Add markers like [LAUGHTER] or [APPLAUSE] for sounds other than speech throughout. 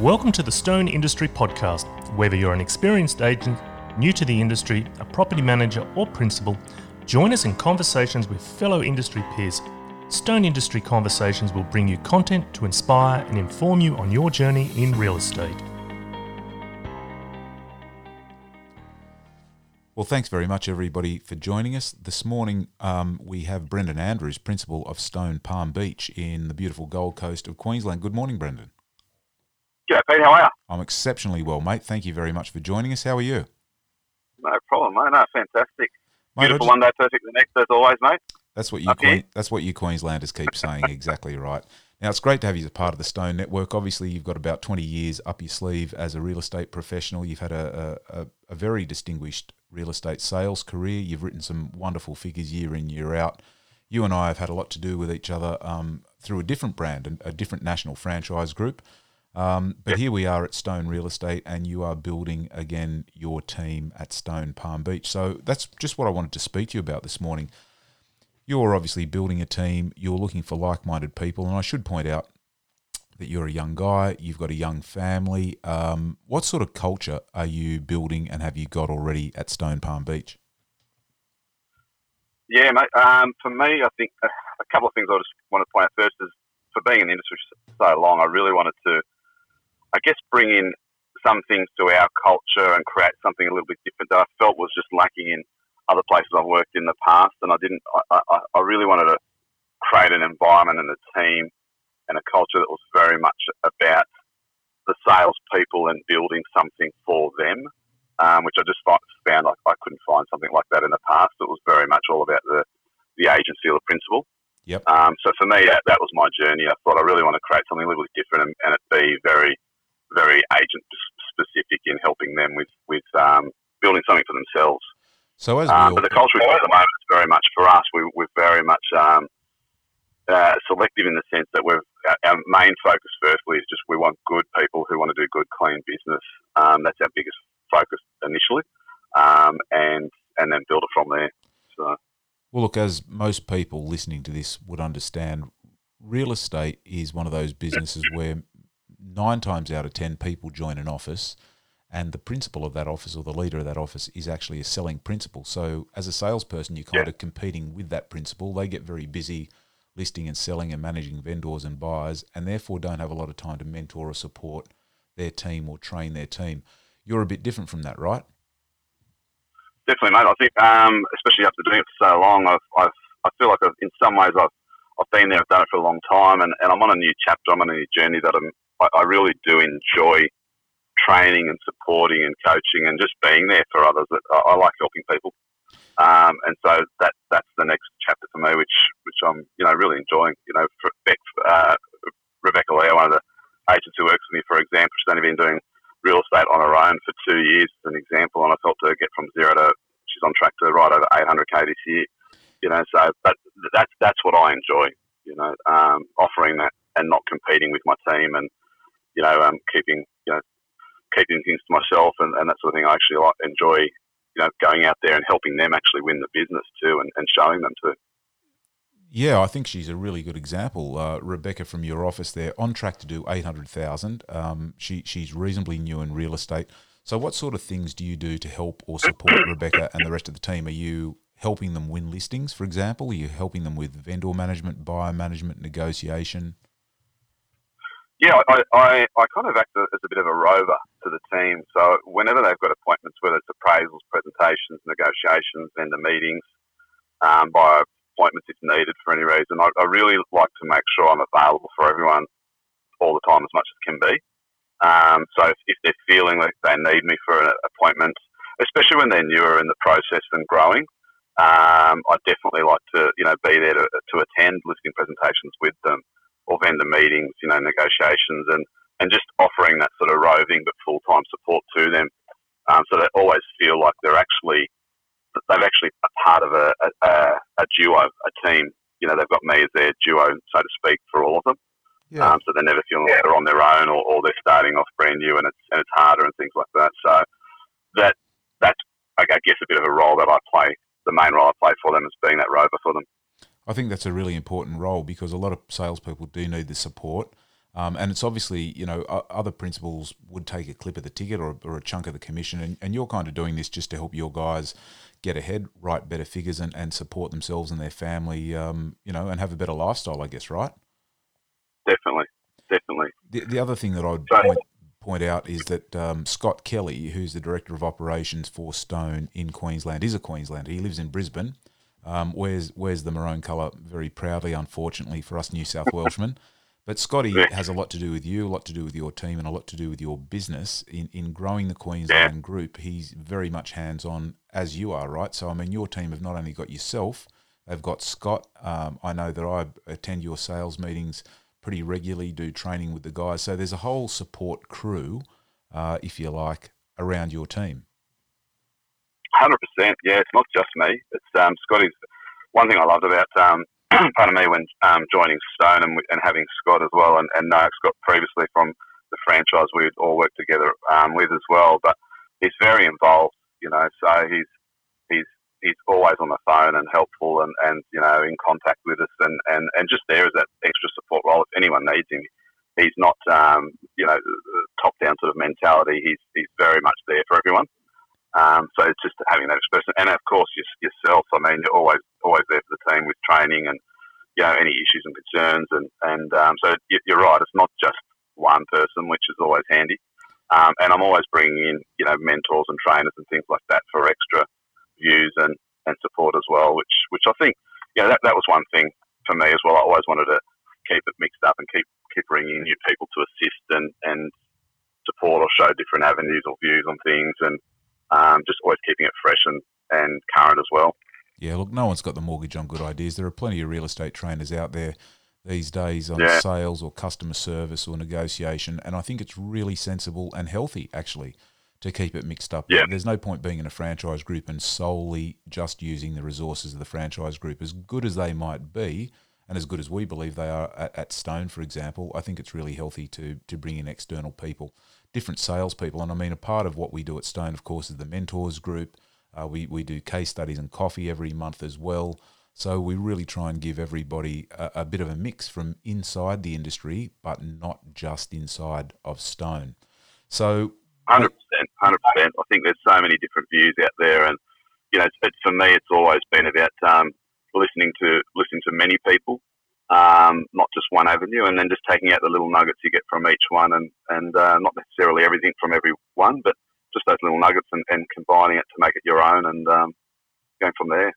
Welcome to the Stone Industry Podcast. Whether you're an experienced agent, new to the industry, a property manager, or principal, join us in conversations with fellow industry peers. Stone Industry Conversations will bring you content to inspire and inform you on your journey in real estate. Well, thanks very much, everybody, for joining us. This morning, um, we have Brendan Andrews, Principal of Stone Palm Beach in the beautiful Gold Coast of Queensland. Good morning, Brendan. Yeah, Pete, how are you? I'm exceptionally well, mate. Thank you very much for joining us. How are you? No problem, mate. No, fantastic. Mate, Beautiful just- one day, perfect the next, as always, mate. That's what you Okay. Queen, that's what you Queenslanders keep saying. [LAUGHS] exactly right. Now it's great to have you as a part of the Stone Network. Obviously, you've got about twenty years up your sleeve as a real estate professional. You've had a, a, a, a very distinguished real estate sales career. You've written some wonderful figures year in year out. You and I have had a lot to do with each other um, through a different brand and a different national franchise group. Um, but here we are at Stone Real Estate, and you are building again your team at Stone Palm Beach. So that's just what I wanted to speak to you about this morning you're obviously building a team, you're looking for like minded people. And I should point out that you're a young guy, you've got a young family. Um, what sort of culture are you building and have you got already at Stone Palm Beach? Yeah, mate. Um, for me, I think a couple of things I just want to point out first is for being in the industry so long, I really wanted to, I guess, bring in some things to our culture and create something a little bit different that I felt was just lacking in other places I've worked in the past. And I didn't, I, I, I really wanted to create an environment and a team and a culture that was very much about the salespeople and building something for them, um, which I just found like I couldn't find something like that in the past. It was very much all about the, the agency or the principal. Yep. Um, so for me, that, that was my journey. I thought I really want to create something a little bit different and, and it be very, very agent specific in helping them with with um, building something for themselves. So as Um, but the culture at the moment is very much for us. We, we're very much um, uh, selective in the sense that we've our, our main focus. Firstly, is just we want good people who want to do good, clean business. Um, that's our biggest focus initially, um, and and then build it from there. So well, look, as most people listening to this would understand, real estate is one of those businesses where nine times out of ten people join an office and the principal of that office or the leader of that office is actually a selling principal. So as a salesperson, you're kind Yeah. of competing with that principal. They get very busy listing and selling and managing vendors and buyers, and therefore don't have a lot of time to mentor or support their team or train their team. You're a bit different from that, right? definitely, mate. I think, um, especially after doing it for so long, I've, I've I feel like I've, in some ways I've I've been there, I've done it for a long time, and, and I'm on a new chapter. I'm on a new journey that I'm I, I really do enjoy training and supporting and coaching and just being there for others. I, I like helping people, um, and so that that's the next chapter for me, which which I'm you know really enjoying. You know, Beck, uh, Rebecca Leo, one of the agents who works with me, for example, she's only been doing real estate on her own for two years, as an example, and I've helped her get from zero to she's on track to write over 800k this year. You know, so but that's that's what I enjoy. You know, um, offering that and not competing with my team, and you know, um, keeping you know keeping things to myself and, and that sort of thing. I actually like, enjoy you know going out there and helping them actually win the business too, and, and showing them too. Yeah, I think she's a really good example. Uh, Rebecca from your office there, on track to do eight hundred thousand. Um, she she's reasonably new in real estate. So, what sort of things do you do to help or support Rebecca and the rest of the team? Are you helping them win listings, for example? Are you helping them with vendor management, buyer management, negotiation? Yeah, I, I, I kind of act as a bit of a rover to the team. So whenever they've got appointments, whether it's appraisals, presentations, negotiations, vendor meetings, um, by appointments if needed for any reason, I, I really like to make sure I'm available for everyone all the time as much as can be. Um, so if, if they're feeling like they need me for an appointment, especially when they're newer in the process and growing, um, I definitely like to you know be there to, to attend listing presentations with them or vendor meetings, you know, negotiations, and, and just offering that sort of roving but full time support to them, um, so they always feel like they're actually they've actually a part of a, a, a duo, a team. You know, they've got me as their duo, so to speak, for all of them. Yeah, Um, so they're never feeling like they're on their own or, or they're starting off brand new and it's and it's harder and things like that. So that that's I guess a bit of a role that I play. The main role I play for them is being that rover for them. I think that's a really important role because a lot of salespeople do need the support. Um, and it's obviously, you know, other principals would take a clip of the ticket or, or a chunk of the commission, and, and you're kind of doing this just to help your guys get ahead, write better figures, and, and support themselves and their family, um, you know, and have a better lifestyle, I guess, right? Definitely, definitely. The, the other thing that I would point, point out is that um, Scott Kelly, who's the director of operations for Stone in Queensland, is a Queenslander. He lives in Brisbane. Um, wears wears the maroon colour very proudly, unfortunately for us New South Welshmen. [LAUGHS] But Scotty has a lot to do with you, a lot to do with your team, and a lot to do with your business in, in growing the Queensland yeah. group. He's very much hands on as you are, right? So I mean, your team have not only got yourself, they've got Scott. Um, I know that I attend your sales meetings pretty regularly, do training with the guys. So there's a whole support crew, uh, if you like, around your team. Hundred percent. Yeah, it's not just me. It's um, Scotty's. One thing I loved about um, [CLEARS THROAT] pardon me, when um, joining Stone and, and having Scott as well, and, and no, Scott previously from the franchise we'd all worked together um, with as well. But he's very involved, you know. So he's he's he's always on the phone and helpful, and, and you know in contact with us, and, and, and just there as that extra support role if anyone needs him. He's not um, you know top down sort of mentality. He's he's very much there for everyone. Um, so it's just having that expression, and of course yourself. I mean, you're always always there for the team with training and you know any issues and concerns, and and um, so you're right. It's not just one person, which is always handy. Um, and I'm always bringing in you know mentors and trainers and things like that for extra views and, and support as well. Which which I think you know that that was one thing for me as well. I always wanted to keep it mixed up and keep keep bringing in new people to assist and and different avenues or views on things and um, just always keeping it fresh and, and current as well. Yeah, look, no one's got the mortgage on good ideas. There are plenty of real estate trainers out there these days on yeah. sales or customer service or negotiation, and I think it's really sensible and healthy actually to keep it mixed up. Yeah. There's no point being in a franchise group and solely just using the resources of the franchise group, as good as they might be. And as good as we believe they are at, at Stone, for example, I think it's really healthy to to bring in external people different salespeople. And I mean, a part of what we do at Stone, of course, is the mentors group. Uh, we, we do case studies and coffee every month as well. So we really try and give everybody a, a bit of a mix from inside the industry, but not just inside of Stone. So, hundred percent, hundred percent. I think there's so many different views out there, and you know, it's, for me, it's always been about um, listening to listening many people um, not just one avenue, and then just taking out the little nuggets you get from each one, and and uh, not necessarily everything from every one, but just those little nuggets and, and combining it to make it your own, and um, going from there.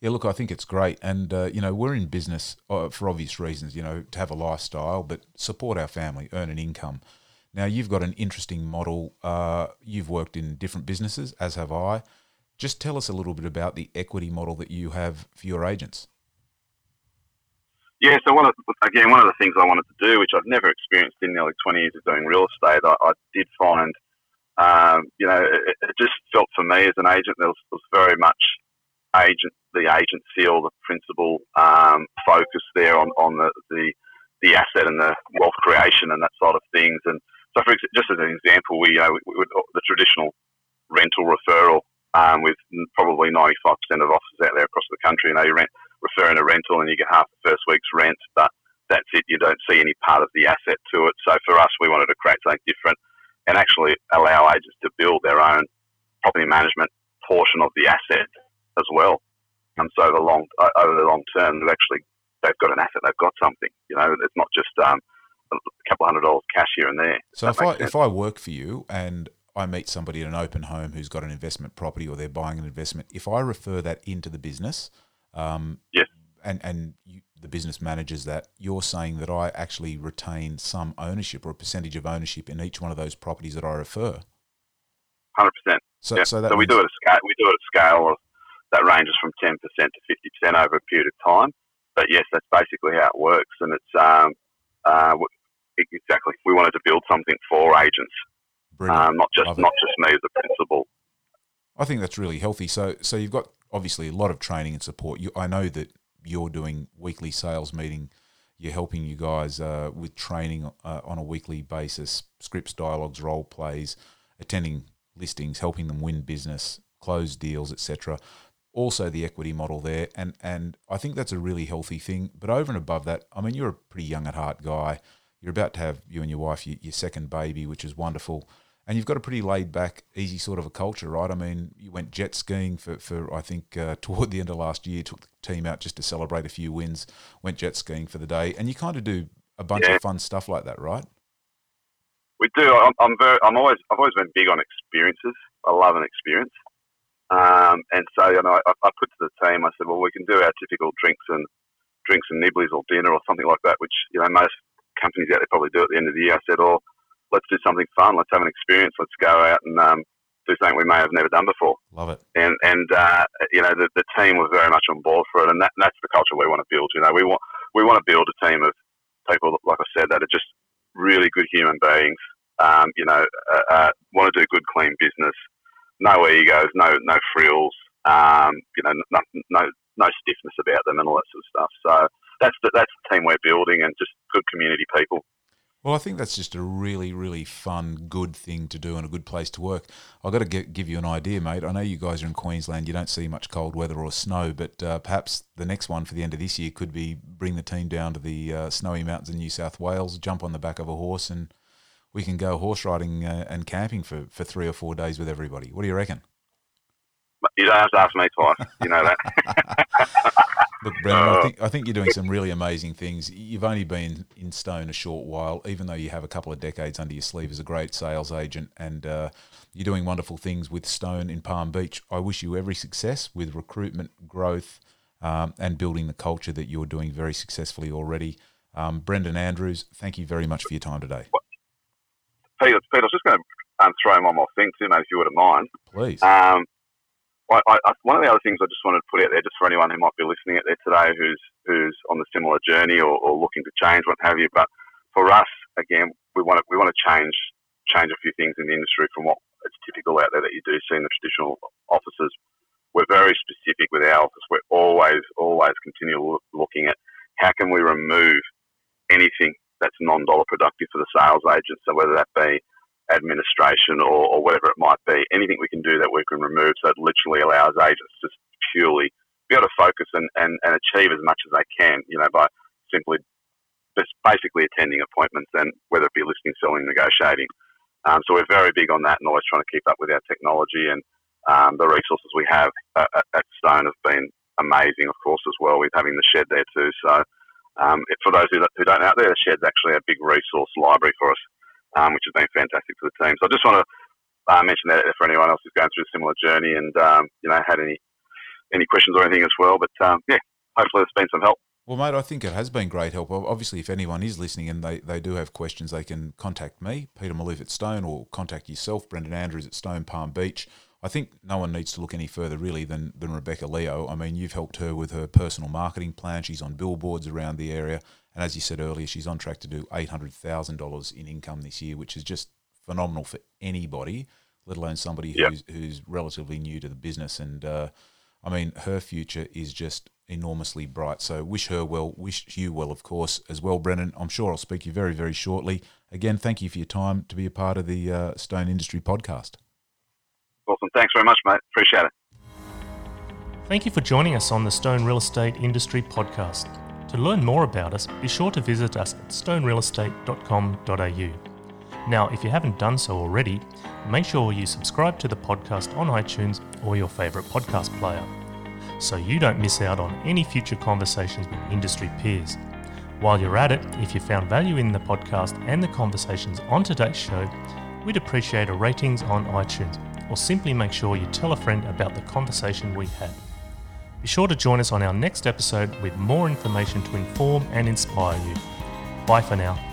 Yeah, look, I think it's great, and uh, you know we're in business uh, for obvious reasons, you know, to have a lifestyle, but support our family, earn an income. Now you've got an interesting model. Uh, you've worked in different businesses, as have I. Just tell us a little bit about the equity model that you have for your agents. Yeah, so one of, again, one of the things I wanted to do, which I've never experienced in nearly 20 years of doing real estate, I, I did find, um, you know, it, it, just felt for me as an agent, there was, was very much agent, the agency or the principal um, focus there on, on the, the, the asset and the wealth creation and that sort of things. And so, for just as an example, we, you know, we, we, the traditional rental referral um, with probably 95% of offices out there across the country, you know, you rent referring a rental and you get half the first week's rent, but that's it. You don't see any part of the asset to it. So for us, we wanted to create something different and actually allow agents to build their own property management portion of the asset as well. And so the long over the long term, they've actually they've got an asset, they've got something. You know, it's not just um, a couple hundred dollars cash here and there. So if I sense. if I work for you and I meet somebody in an open home who's got an investment property or they're buying an investment, if I refer that into the business, um, yes. And and you, the business manages that. You're saying that I actually retain some ownership or a percentage of ownership in each one of those properties that I refer. Hundred percent. So, yeah. so, so we do it at scale. We do it at scale of, that ranges from ten percent to fifty percent over a period of time. But yes, that's basically how it works, and it's um, uh, exactly. We wanted to build something for agents, um, not just not just me as a principal. I think that's really healthy. So, so you've got obviously a lot of training and support. You, I know that you're doing weekly sales meeting. You're helping you guys uh, with training uh, on a weekly basis, scripts, dialogues, role plays, attending listings, helping them win business, close deals, etc. Also, the equity model there, and and I think that's a really healthy thing. But over and above that, I mean, you're a pretty young at heart guy. You're about to have you and your wife your, your second baby, which is wonderful and you've got a pretty laid back, easy sort of a culture, right? I mean, you went jet skiing for, for I think uh, [LAUGHS] toward the end of last year, took the team out just to celebrate a few wins, went jet skiing for the day, and you kind of do a bunch yeah. of fun stuff like that, right? We do. I'm, I'm, very. I'm always. I've always been big on experiences. I love an experience, um, and so you know, I, I put to the team. I said, well, we can do our typical drinks and drinks and nibblies or dinner or something like that, which you know most companies out there probably do at the end of the year. I said, oh let's do something fun. Let's have an experience. Let's go out and um, do something we may have never done before. Love it. And and uh, you know the, the team was very much on board for it, and, that, that's the culture we want to build. You know, we want we want to build a team of people, like I said, that are just really good human beings. Um, you know, uh, uh, want to do good, clean business. No egos, no no frills. Um, you know, no, no no stiffness about them and all that sort of stuff. So that's the, that's the team we're building, and just good community people. Well, I think that's just a really, really fun, good thing to do and a good place to work. I've got to get, give you an idea, mate. I know you guys are in Queensland. You don't see much cold weather or snow, but uh, perhaps the next one for the end of this year could be bring the team down to the uh, snowy mountains in New South Wales, jump on the back of a horse, and we can go horse riding uh, and camping for, for three or four days with everybody. What do you reckon? You don't have to ask me twice. You know that. [LAUGHS] Look, Brendan, I think I think you're doing some really amazing things. You've only been in Stone a short while, even though you have a couple of decades under your sleeve as a great sales agent, and uh, you're doing wonderful things with Stone in Palm Beach. I wish you every success with recruitment, growth, um, and building the culture that you're doing very successfully already. Um, Brendan Andrews, thank you very much for your time today. Peter, Peter I was just going to um, throw in one more thing too, mate, if you wouldn't mind. Please. Um, I, I, one of the other things I just wanted to put out there, just for anyone who might be listening out there today, who's who's on the similar journey or, or looking to change, what have you. But for us, again, we want to we want to change change a few things in the industry from what it's typical out there that you do see in the traditional offices. We're very specific with our office. We're always always continually looking at how can we remove anything that's non-dollar productive for the sales agent. So whether that be administration or, or, whatever it might be, anything we can do that we can remove so it literally allows agents to purely be able to focus and, and, and achieve as much as they can, you know, by simply just basically attending appointments and whether it be listing, selling, negotiating. Um, so we're very big on that and always trying to keep up with our technology and um, the resources we have at, at, Stone have been amazing, of course, as well, with having the shed there too. So um, for those who, who don't know out there, the shed's actually a big resource library for us um, which has been fantastic for the team. So I just want to uh, mention that for anyone else who's going through a similar journey and um, you know had any any questions or anything as well. But um, yeah, hopefully there's been some help. Well, mate, I think it has been great help. Obviously, if anyone is listening and they, they do have questions, they can contact me, Peter Maloof at Stone, or contact yourself, Brendan Andrews at Stone Palm Beach. I think no one needs to look any further really than, than Rebecca Leo. I mean, you've helped her with her personal marketing plan. She's on billboards around the area. And as you said earlier, she's on track to do $800,000 in income this year, which is just phenomenal for anybody, let alone somebody yep. who's, who's relatively new to the business. And uh, I mean, her future is just enormously bright. So wish her well, wish you well, of course, as well, Brennan. I'm sure I'll speak to you very, very shortly. Again, thank you for your time to be a part of the uh, Stone Industry podcast. Awesome. Thanks very much, mate. Appreciate it. Thank you for joining us on the Stone Real Estate Industry podcast. To learn more about us, be sure to visit us at stonerealestate.com.au. Now, if you haven't done so already, make sure you subscribe to the podcast on iTunes or your favourite podcast player so you don't miss out on any future conversations with industry peers. While you're at it, if you found value in the podcast and the conversations on today's show, we'd appreciate a ratings on iTunes or simply make sure you tell a friend about the conversation we had. Be sure to join us on our next episode with more information to inform and inspire you. Bye for now.